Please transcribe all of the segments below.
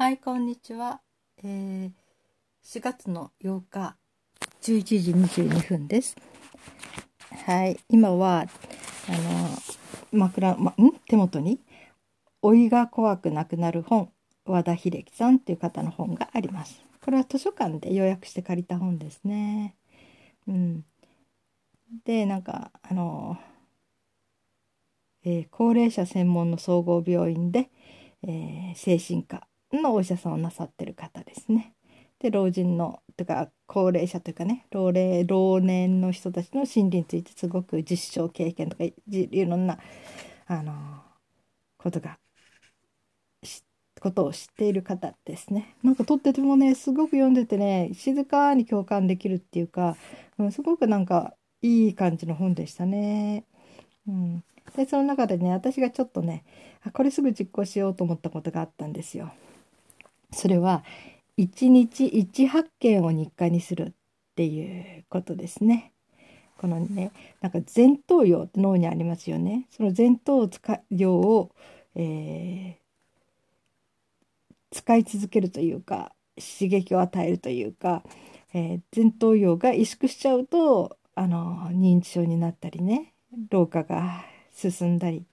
はい、こんにちは。えー、4月の8日、11時22分です。はい、今は、あの、枕、ま、ん？手元に、老いが怖くなくなる本、和田秀樹さんっていう方の本があります。これは図書館で予約して借りた本ですね。うん。で、なんか、あの、えー、高齢者専門の総合病院で、えー、精神科のお医者さんをなさってる方ですね。で老人のとか高齢者というかね老齢老年の人たちの心理についてすごく実証経験とかいろんなあのことがことを知っている方ですね。なんかとっててもねすごく読んでてね静かに共感できるっていうか、うん、すごくなんかいい感じの本でしたね。うん、でその中でね私がちょっとねこれすぐ実行しようと思ったことがあったんですよ。それは1日1発見を日課にするっていうことですね。このねなんか前頭葉って脳にありますよね。その前頭葉を、えー、使い続けるというか刺激を与えるというか、えー、前頭葉が萎縮しちゃうとあの認知症になったりね老化が進んだり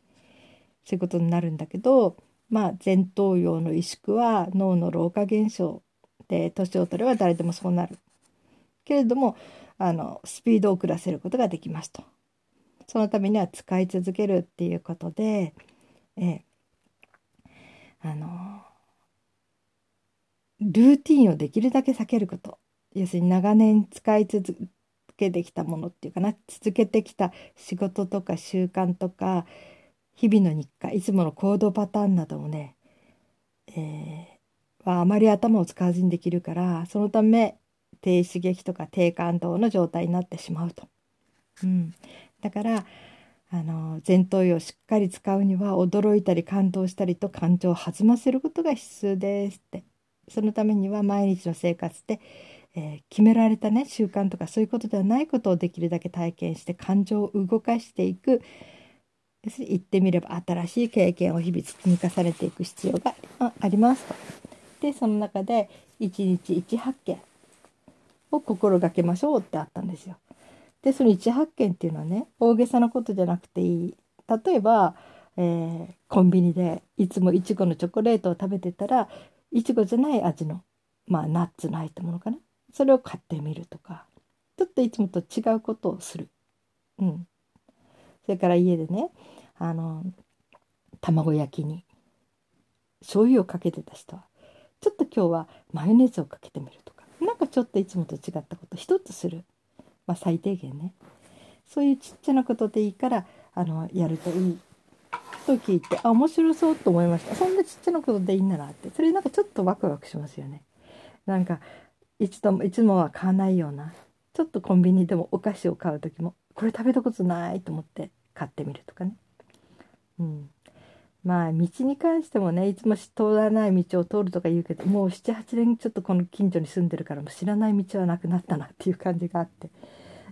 そういうことになるんだけどまあ、前頭葉の萎縮は脳の老化現象で年を取れば誰でもそうなる。けれどもあのスピードを遅らせることができますと。そのためには使い続けるっていうことで、えあのルーティンをできるだけ避けること。要するに長年使い続けてきたものっていうかな。続けてきた仕事とか習慣とか日々の日課いつもの行動パターンなどをね、えー、はあまり頭を使わずにできるからそのため低刺激とか低感動の状態になってしまうと。うん、だからあの前頭葉をしっかり使うには驚いたり感動したりと感情を弾ませることが必須ですってそのためには毎日の生活で、えー、決められたね習慣とかそういうことではないことをできるだけ体験して感情を動かしていく言ってみれば新しい経験を日々積み重ねていく必要がありますと。でその中で一日一発見を心がけましょうってあったんですよ。でその一発見っていうのはね大げさなことじゃなくていい例えば、えー、コンビニでいつもいちごのチョコレートを食べてたらいちごじゃない味のまあナッツの入ったものかなそれを買ってみるとかちょっといつもと違うことをする。うん、それから家でねあの卵焼きに醤油をかけてた人はちょっと今日はマヨネーズをかけてみるとかなんかちょっといつもと違ったこと一つする、まあ、最低限ね。そういうちっちゃなことでいいからあのやるといいと聞いてあ面白そうと思いました。そんなちっちゃなことでいいんだなって。それなんかちょっとワクワクしますよね。なんか一度いつもは買わないようなちょっとコンビニでもお菓子を買う時もこれ食べたことないと思って買ってみるとかね。うん、まあ道に関してもねいつも通らない道を通るとか言うけどもう78年ちょっとこの近所に住んでるからもう知らない道はなくなったなっていう感じがあって、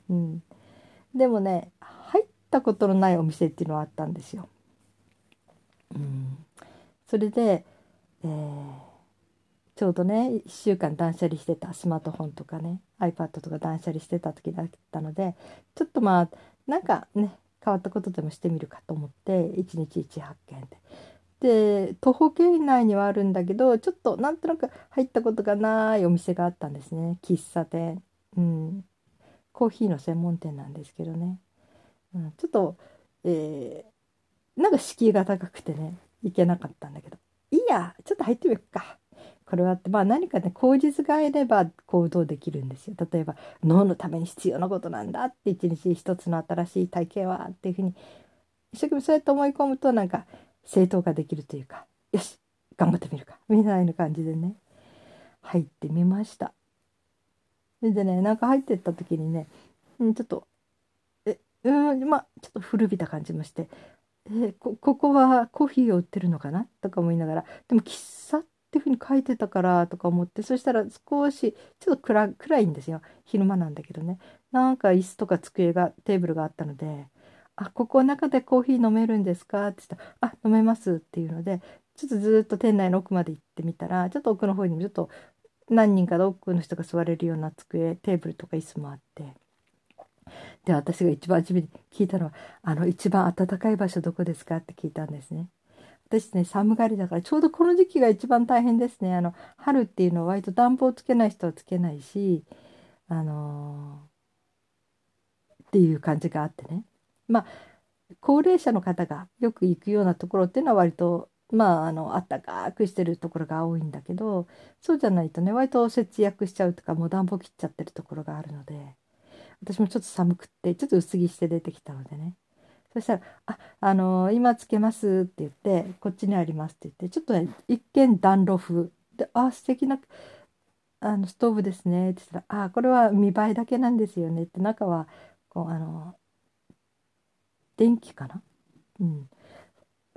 うん、でもね入ったことのないお店っていうのはあったんですよ。うん、それで、えー、ちょうどね1週間断捨離してたスマートフォンとかね iPad とか断捨離してた時だったのでちょっとまあなんかね変わったことでもしてみるかと思って一日一発見で。で徒歩圏内にはあるんだけどちょっとなんとなく入ったことがないお店があったんですね。喫茶店、うん、コーヒーの専門店なんですけどね、うん、ちょっと、えー、なんか敷居が高くてね行けなかったんだけど。いいやちょっと入ってみようか。これはまあ何かね口実があれば行動できるんですよ。例えば脳のために必要なことなんだって一日一つの新しい体験はっていうふうに一生懸命そうやって思い込むとなんか正当化できるというかよし頑張ってみるかみたいな感じでね入ってみました。でねなんか入ってった時にね、うん、ちょっとえうんまあちょっと古びた感じもしてえこここはコーヒーを売ってるのかな？とか思いながらでも喫茶っていうふうに書いてたからとか思ってそしたら少しちょっと暗暗いんですよ昼間なんだけどねなんか椅子とか机がテーブルがあったので「あここ中でコーヒー飲めるんですか?」って言ったら「あ飲めます」っていうのでちょっとずっと店内の奥まで行ってみたらちょっと奥の方にもちょっと何人かで多くの人が座れるような机テーブルとか椅子もあってで私が一番初めに聞いたのは「あの一番暖かい場所どこですか?」って聞いたんですね。私ね寒がりだからちょうどこの時期が一番大変ですね。あの春っていうのは割と暖房つけない人はつけないしあのー、っていう感じがあってね。まあ高齢者の方がよく行くようなところっていうのは割とまああのあったかくしてるところが多いんだけどそうじゃないとね割と節約しちゃうとかもう暖房切っちゃってるところがあるので私もちょっと寒くってちょっと薄着して出てきたのでねそしたら「ああのー、今つけます」って言って「こっちにあります」って言ってちょっとね一見暖炉風で「あ素敵なあのストーブですね」って言ったら「あこれは見栄えだけなんですよね」って中はこうあの電気かな？うん。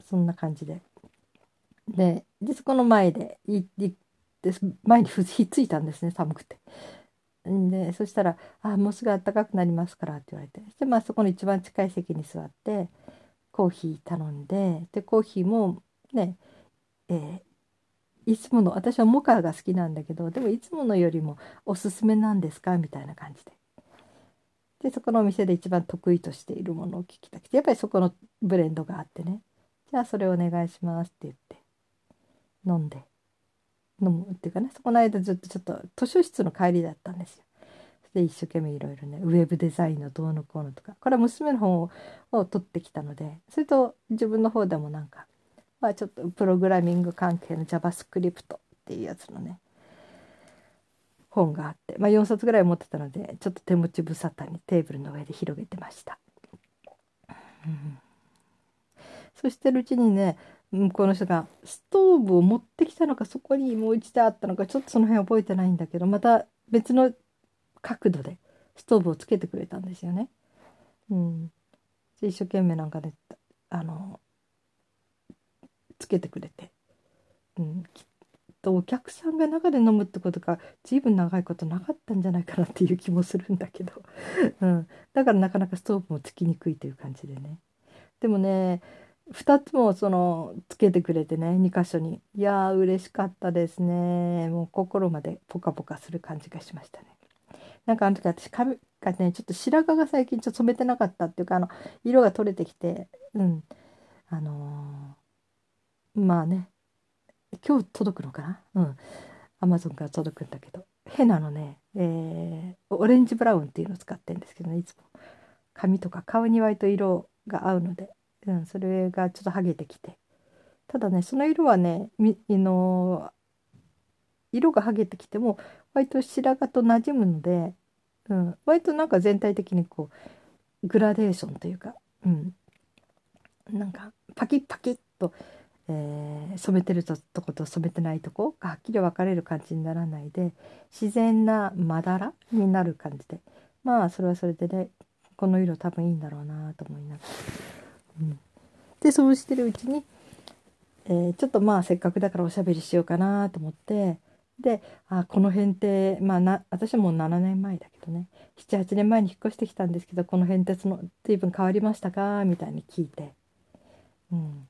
そんな感じで。ででそこの前でいいで前にひっついたんですね寒くて。でそしたら「あもうすぐ暖かくなりますから」って言われて。で、まあ、そこの一番近い席に座ってコーヒー頼んででコーヒーもね、えー、いつもの私はモカが好きなんだけどでもいつものよりもおすすめなんですか？みたいな感じで。でそこのお店で一番得意としているものを聞きたくてやっぱりそこのブレンドがあってねじゃあそれお願いしますって言って飲んで。飲むっていうかねそこの間ずっとちょっと図書室の帰りだったんですよ。で一生懸命いろいろねウェブデザインのどうのこうのとかこれは娘の本をを取ってきたのでそれと自分の方でもなんか、まあ、ちょっとプログラミング関係の JavaScript っていうやつのね本があって、まあ、4冊ぐらい持ってたのでちょっと手持ち無沙汰にテーブルの上で広げてました。そしてるうちにね向こうの人がストーブを持ってきたのかそこにもう一台あったのかちょっとその辺覚えてないんだけどまた別の角度でストーブをつけてくれたんですよね。うん、一生懸命なんかねあのつけてくれて、うん、きっとお客さんが中で飲むってことが随分長いことなかったんじゃないかなっていう気もするんだけど、うん、だからなかなかストーブもつきにくいという感じでね。でもね2つもそのつけてくれてね2箇所に。いやー嬉しかったですね。もう心までポカポカする感じがしましたね。なんかあの時私髪がねちょっと白髪が最近ちょっと染めてなかったっていうかあの色が取れてきてうん。あのー、まあね。今日届くのかな？うん。アマゾンから届くんだけど。ヘナのね、えー、オレンジブラウンっていうのを使ってるんですけどねいつも。髪とか顔に割と色が合うので。うん、それがちょっと剥げてきてただねその色はねみの色が剥げてきても割と白髪と馴染むので、うん、割となんか全体的にこうグラデーションというか、うん、なんかパキッパキッと、えー、染めてるとこと染めてないとこがはっきり分かれる感じにならないで自然なまだらになる感じでまあそれはそれでねこの色多分いいんだろうなと思いながら。うん、でそうしてるうちに、えー、ちょっとまあせっかくだからおしゃべりしようかなと思ってであこの辺ってまあな私はもう7年前だけどね78年前に引っ越してきたんですけどこの辺ってその随分変わりましたかみたいに聞いて、うん、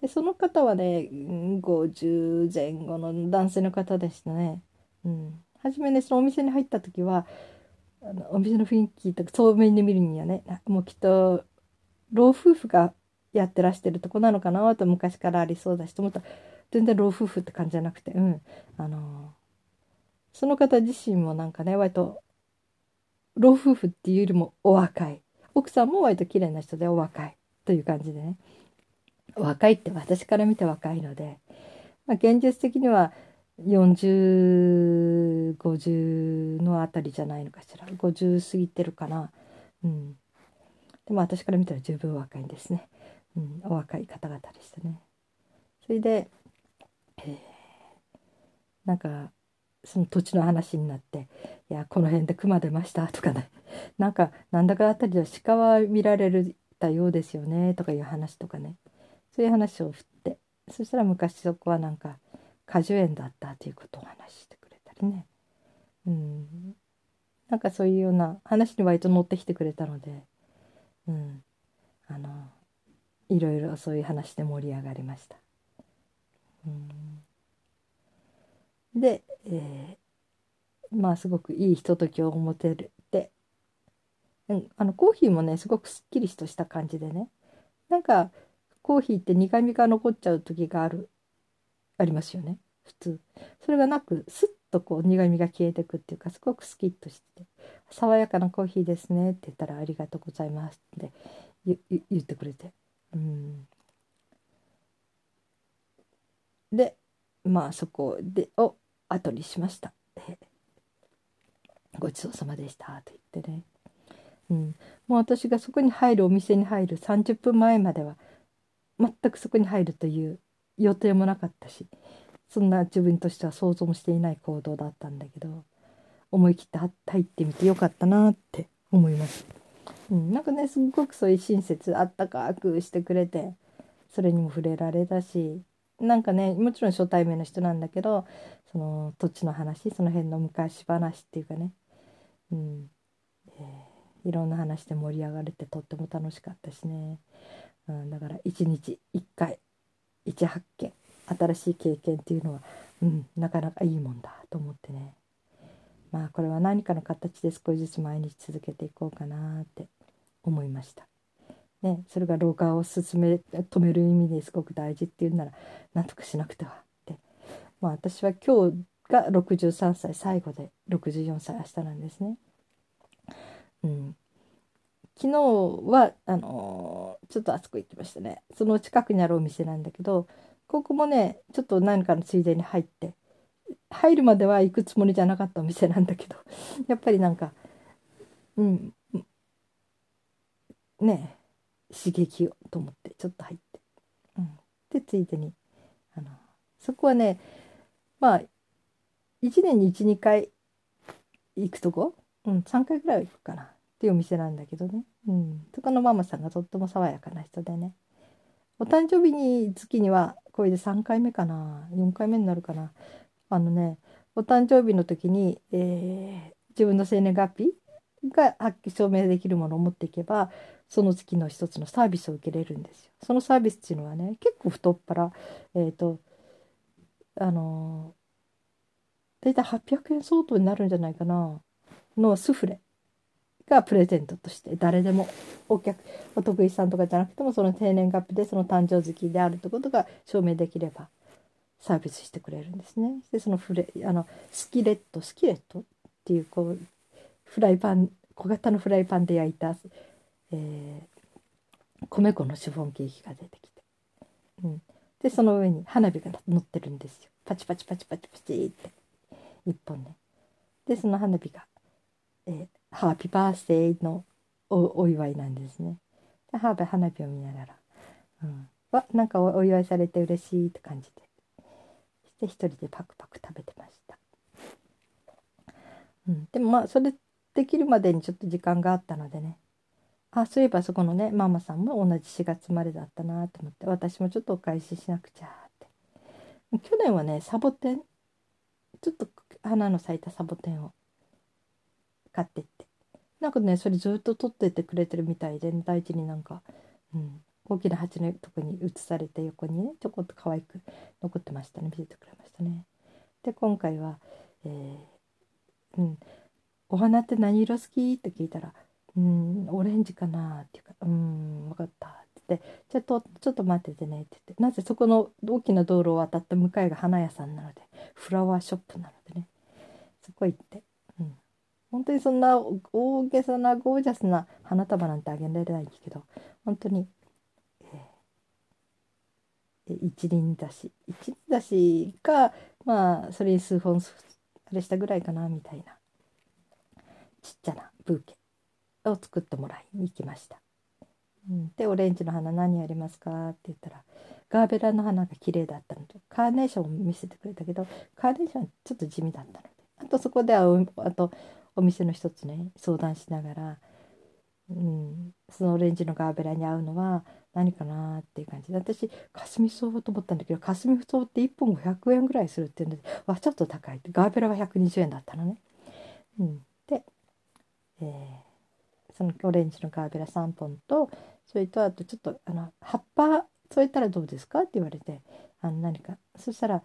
でその方はね50前後の男性の方でしたね。うん、初めねそのお店に入った時はあのお店の雰囲気とかそう面で見るにはねもうきっと老夫婦がやってらしてるとこなのかなと昔からありそうだしと思ったら全然老夫婦って感じじゃなくてうん。あのその方自身もなんかね割と老夫婦っていうよりもお若い。奥さんも割と綺麗な人でお若いという感じでね。若いって私から見て若いので、まあ、現実的には4050のあたりじゃないのかしら。50過ぎてるかな。うん。でも私から見たら十分若いんですね、うん、お若い方々でしたね。それで、えー、なんかその土地の話になって「いやこの辺で熊出ました」とかね。なんかなんだかあたりでは鹿は見られるたようですよねとかいう話とかね。そういう話を振って。そしたら昔そこはなんか果樹園だったということを話してくれたりね。うん。なんかそういうような話に割と乗ってきてくれたので。うん、あのいろいろそういう話で盛り上がりました。うん、で、えー、まあすごくいいひとときを持てるで、うん、あのコーヒーもねすごくすっきりとした感じでねなんかコーヒーって苦みが残っちゃう時があるありますよね普通。それがなくスッとこう苦みが消えてくっていうかすごくスキッとして「爽やかなコーヒーですね」って言ったら「ありがとうございます」って言ってくれて。うん。でまあそこでを後にしました。ごちそうさまでしたと言ってね、うん、もう私がそこに入るお店に入る30分前までは全くそこに入るという予定もなかったしそんな自分としては想像もしていない行動だったんだけど思い切って入ってみてよかったなって思います。うん、なんかねすっごくそういう親切あったかくしてくれてそれにも触れられたしなんかねもちろん初対面の人なんだけどその土地の話その辺の昔話っていうかね、うん。えー、いろんな話で盛り上がれてとっても楽しかったしね、うん、だから一日一回一発見。新しい経験っていうのは、うん、なかなかいいもんだと思ってねまあこれは何かの形で少しずつ毎日続けていこうかなって思いました。ね、それが老化を進め止める意味ですごく大事っていうなら何とかしなくてはって、まあ、私は今日が63歳最後で64歳明日なんですね。うん、昨日はあのー、ちょっとあそこ行ってましたねその近くにあるお店なんだけどここもねちょっと何かのついでに入って入るまでは行くつもりじゃなかったお店なんだけど やっぱりなんかうんね刺激をと思ってちょっと入って、うん、でついでにあのそこはねまあ1年に12回行くとこ、うん、3回ぐらいは行くかな。っていうお店なんだけどね、うん、そこのママさんがとっても爽やかな人でね。お誕生日に月にはこれで3回目かな4回目になるかなあのねお誕生日の時に、えー、自分の生年月日が発揮証明できるものを持っていけばその月の一つのサービスを受けれるんですよ。そのサービスっていうのはね結構太っ腹えっ、ー、とあの大体800円相当になるんじゃないかなのスフレがプレゼントとして誰でもお客お得意さんとかじゃなくてもその生年月日でその誕生月であるということが証明できればサービスしてくれるんですね。でそのフレあのスキレットスキレットっていうこうフライパン小型のフライパンで焼いた、えー、米粉のシフォンケーキが出てきて、うん、でその上に花火が乗ってるんですよ。パチパチパチパチパチって1本ね。でその花火が、えー、ハッピーバースデーのお祝いなんですね。でハーバ花火を見ながら、うん、わなんかお祝いされて嬉しいって感じで。そして一人でパクパク食べてました、うん、でもまあそれできるまでにちょっと時間があったのでね。あそういえばそこのねママさんも同じ4月生まれだったなと思って。私もちょっとお返ししなくちゃって。去年はねサボテン。ちょっと花の咲いたサボテンを買ってってなんかねそれずっと取っててくれてるみたいで、大事になんか、うん、大きな鉢のとこに移されて横にねちょこっと可愛く残ってましたね見せてくれましたねで今回は、えー、うんお花って何色好き?」って聞いたら「うんオレンジかな」って言うか「うん分かった」って言って「ちょっとちょっと待っててね」って言ってなぜそこの大きな道路を渡った向かいが花屋さんなのでフラワーショップなのでねそこ行って、本当にそんな大げさなゴージャスな花束なんてあげられないんですけど本当に、えー、一輪だし一輪だしかまあそれに数本あれしたぐらいかなみたいなちっちゃなブーケを作ってもらいに行きました。うん、で「オレンジの花何ありますか?」って言ったらガーベラの花が綺麗だったのとカーネーションを見せてくれたけどカーネーションちょっと地味だったのであとそこではあとお店の一つね相談しながら、うん、そのオレンジのガーベラに合うのは何かなっていう感じ。で私かすみ草と思ったんだけどかすみ草って1本500円ぐらいするっていうのでわちょっと高い。ガーベラは120円だったのね。うん、でえー、そのオレンジのガーベラ3本とそれとあとちょっとあの葉っぱ添えたらどうですかって言われてあの何か。そしたら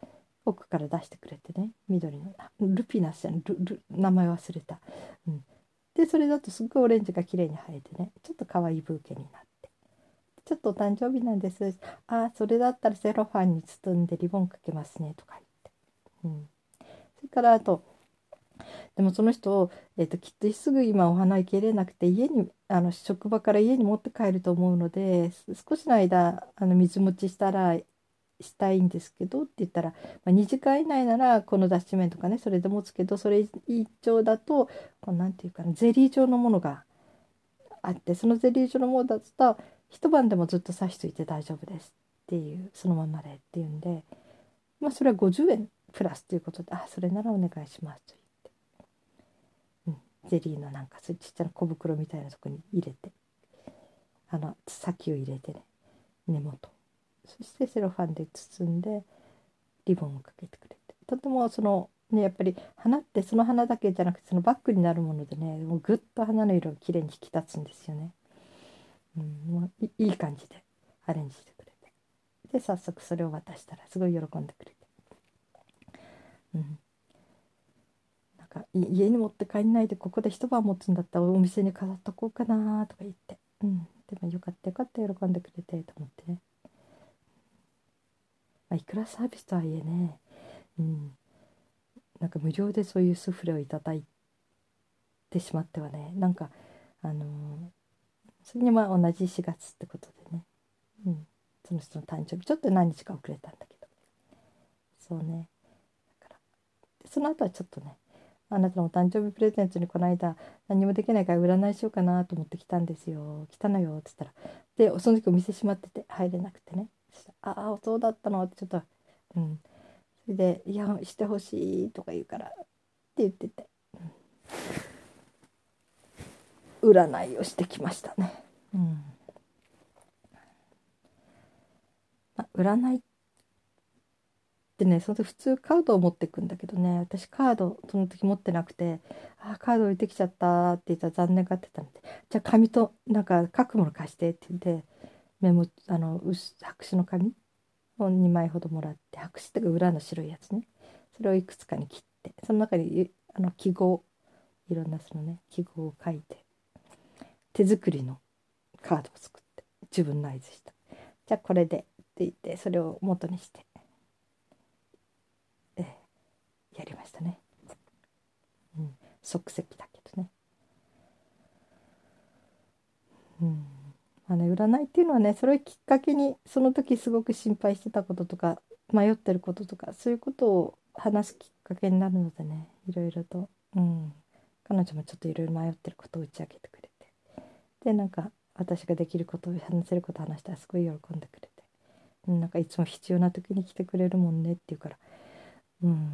奥から出してくれてね緑の。ルピナスじゃん。ルル名前忘れた、うん、でそれだとすっごいオレンジが綺麗に生えてねちょっと可愛いブーケになって。ちょっとお誕生日なんです。ああそれだったらセロファンに包んでリボンかけますねとか言って、うん、それからあとでもその人、えーと、きっとすぐ今お花行けれなくて家にあの職場から家に持って帰ると思うので少しの間あの水持ちしたらしたいんですけどって言ったら、まあ、2時間以内ならこの脱脂麺とかねそれで持つけどそれ以上だと何て言うかなゼリー状のものがあってそのゼリー状のものだと一晩でもずっと刺しといて大丈夫ですっていうそのままでっていうんでまあそれは50円プラスということであそれならお願いしますと言って、うん、ゼリーのなんかそういうちっちゃな小袋みたいなとこに入れてあの先を入れてね根元そしてセロファンで包んでリボンをかけてくれて。とてもそのねやっぱり花ってその花だけじゃなくてそのバッグになるものでねもうぐっと花の色がきれいに引き立つんですよね。うん、もういい感じでアレンジしてくれて。で早速それを渡したらすごい喜んでくれて、うん、なんか家に持って帰んないでここで一晩持つんだったらお店に飾っとこうかなとか言って、うん、でもよかったよかった喜んでくれてと思ってね。まあ、いくらサービスとはいえね、うん、なんか無料でそういうスフレをいただいてしまってはねなんかあのー、それにまあ同じ4月ってことでね、うん、その人の誕生日ちょっと何日か遅れたんだけど。そうね。だからその後はちょっとねあなたのお誕生日プレゼントにこの間何もできないから占いしようかなと思って来たんですよ。来たのよっつったらでその時お店閉まってて入れなくてね。ああそうだったのってちょっとうん。それで「いやしてほしい」とか言うからって言ってて、うん、占いをしてきましたね。うん。まあ、占いってねその時普通カードを持ってくんだけどね。私カードその時持ってなくて「あカード置いてきちゃった」って言ったら残念がってたんで「じゃあ紙となんか書くもの貸して」って言ってメモあの白紙の紙？を2枚ほどもらって白紙っていうか裏の白いやつね。それをいくつかに切ってその中にあの記号いろんなそのね記号を書いて手作りのカードを作って自分の合図した。じゃあこれでって言ってそれを元にして、えー、やりましたね、うん、即席だけどね。うん。あの占いっていうのはねそれをきっかけにその時すごく心配してたこととか迷ってることとかそういうことを話すきっかけになるのでねいろいろと、うん、彼女もちょっといろいろ迷ってることを打ち明けてくれて。でなんか私ができることを話せることを話したらすごい喜んでくれて、なんかいつも必要な時に来てくれるもんねって言うから。うん。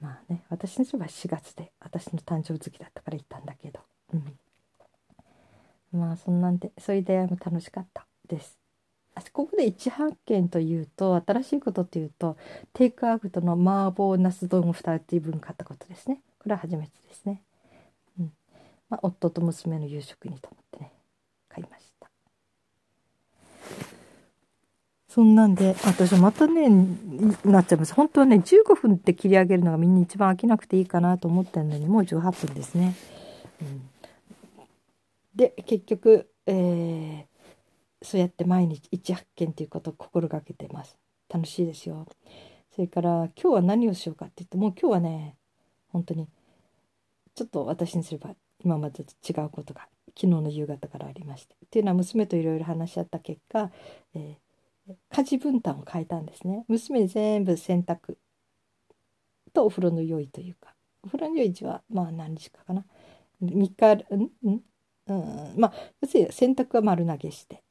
まあね私の人は4月で私の誕生月だったから行ったんだけど。うん。まあそんなんでそういう出会いも楽しかったです。ここで一発見というと新しいことっていうとテイクアウトの麻婆ナス丼を2人分買ったことですね。これは初めてですね、うん。まあ、夫と娘の夕食にと思ってね買いました。そんなんで私またねなっちゃいます。本当はね15分って切り上げるのがみんな一番飽きなくていいかなと思ってるのにもう18分ですね、うん。で結局、えー、そうやって毎日一発見ということを心がけてます。楽しいですよ。それから今日は何をしようかって言ってもう今日はね本当にちょっと私にすれば今までと違うことが昨日の夕方からありましてっていうのは娘といろいろ話し合った結果、えー、家事分担を変えたんですね。娘に全部洗濯とお風呂の用意というか。お風呂の用意はまあ何日かかな。3日ん？ん？うんまあ要するに洗濯は丸投げして。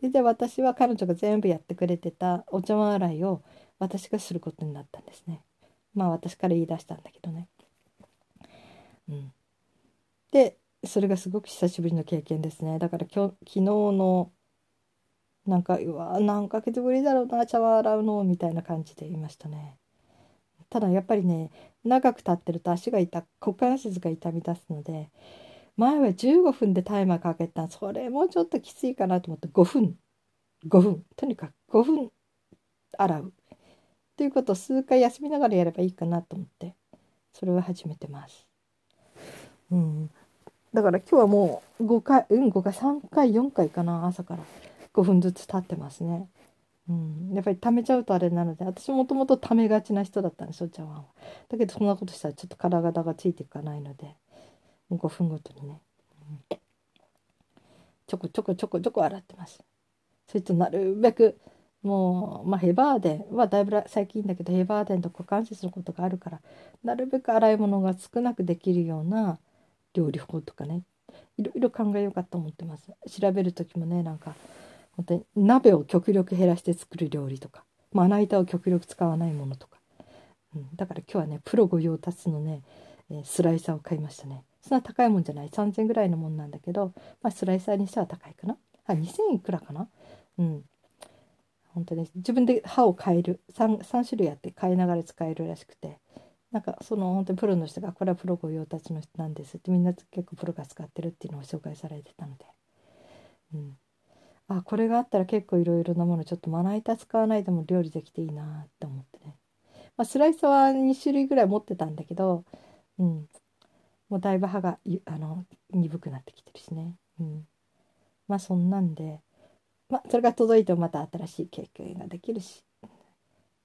でで私は彼女が全部やってくれてたお茶碗洗いを私がすることになったんですね。まあ私から言い出したんだけどね。うん。でそれがすごく久しぶりの経験ですね。だから今日昨日のなんかうわ何ヶ月ぶりだろうな茶碗洗うのみたいな感じで言いましたね。ただやっぱりね長く立ってると足が痛股関節が痛み出すので前は15分でタイマーかけた。それもちょっときついかなと思って。5分。5分。とにかく5分洗う。ということを数回休みながらやればいいかなと思って。それを始めてます。うん、だから今日はもう5回うん5回3回4回かな。朝から。5分ずつ経ってますね。うん、やっぱり溜めちゃうとあれなので私もともと溜めがちな人だったんですお茶碗は。だけどそんなことしたらちょっと体がついていかないので。5分ごとにね、うん、ちょこちょこちょこちょこ洗ってます。それとなるべくもう、まあ、ヘバーデンはだいぶ最近だけどヘバーデンと股関節のことがあるからなるべく洗い物が少なくできるような料理法とかねいろいろ考えようかと思ってます。調べる時もねなんか本当に鍋を極力減らして作る料理とかまな板を極力使わないものとか、うん、だから今日はねプロ御用達のねえスライサーを買いましたね。そんな高いもんじゃない。3000ぐらいのもんなんだけど、まあ、スライサーにしては高いかな。あ2000いくらかな。うん。本当に自分で歯を変える。3, 3種類あって変えながら使えるらしくて。なんかその本当にプロの人がこれはプロ御用達の人なんですってみんな結構プロが使ってるっていうのを紹介されてたので、うん、あこれがあったら結構いろいろなものちょっとまな板使わないでも料理できていいなって思ってね、まあ、スライサーは2種類ぐらい持ってたんだけど、うん、もうだいぶ歯があの鈍くなってきてるしね、うん、まあそんなんでまあ、それが届いてもまた新しい経験ができるし。っ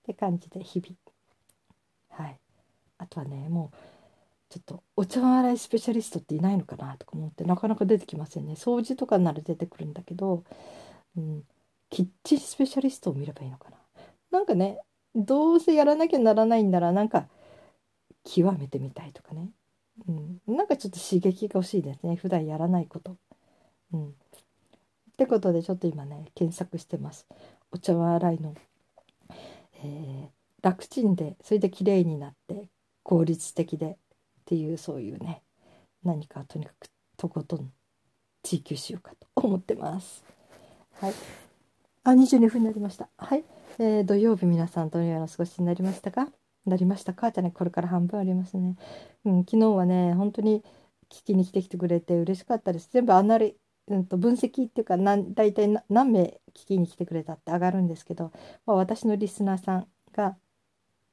て感じで日々。はい。あとはねもうちょっとお茶洗いスペシャリストっていないのかなとか思ってなかなか出てきませんね。掃除とかなら出てくるんだけど、うん、キッチンスペシャリストを見ればいいのかな。なんかねどうせやらなきゃならないんならなんか極めてみたいとかね、うん、なんかちょっと刺激が欲しいですね普段やらないこと。うん、ってことでちょっと今ね検索してます。お茶碗洗いの、えー、楽ちんでそれで綺麗になって効率的でっていうそういうね何かとにかくとことん追求しようかと思ってます。はい。あ、22分になりました。はい。えー、土曜日皆さんどのようなお過ごしになりましたか？なりましたか？じゃね、これから半分ありますね。うん、昨日はね、本当に聞きに来てきてくれて嬉しかったです。全部アナリうんと、分析っていうかなん大体何名聞きに来てくれたって上がるんですけど、まあ、私のリスナーさんが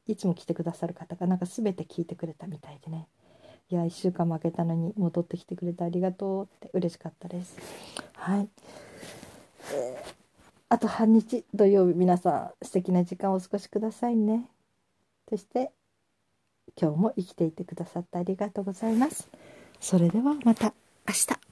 いつも来てくださる方がなんか全て聞いてくれたみたいでねいや1週間負けたのに戻ってきてくれてありがとうって嬉しかったです。はい、えー、あと半日土曜日皆さん素敵な時間をお過ごしくださいね。そして今日も生きていてくださってありがとうございます。それではまた明日。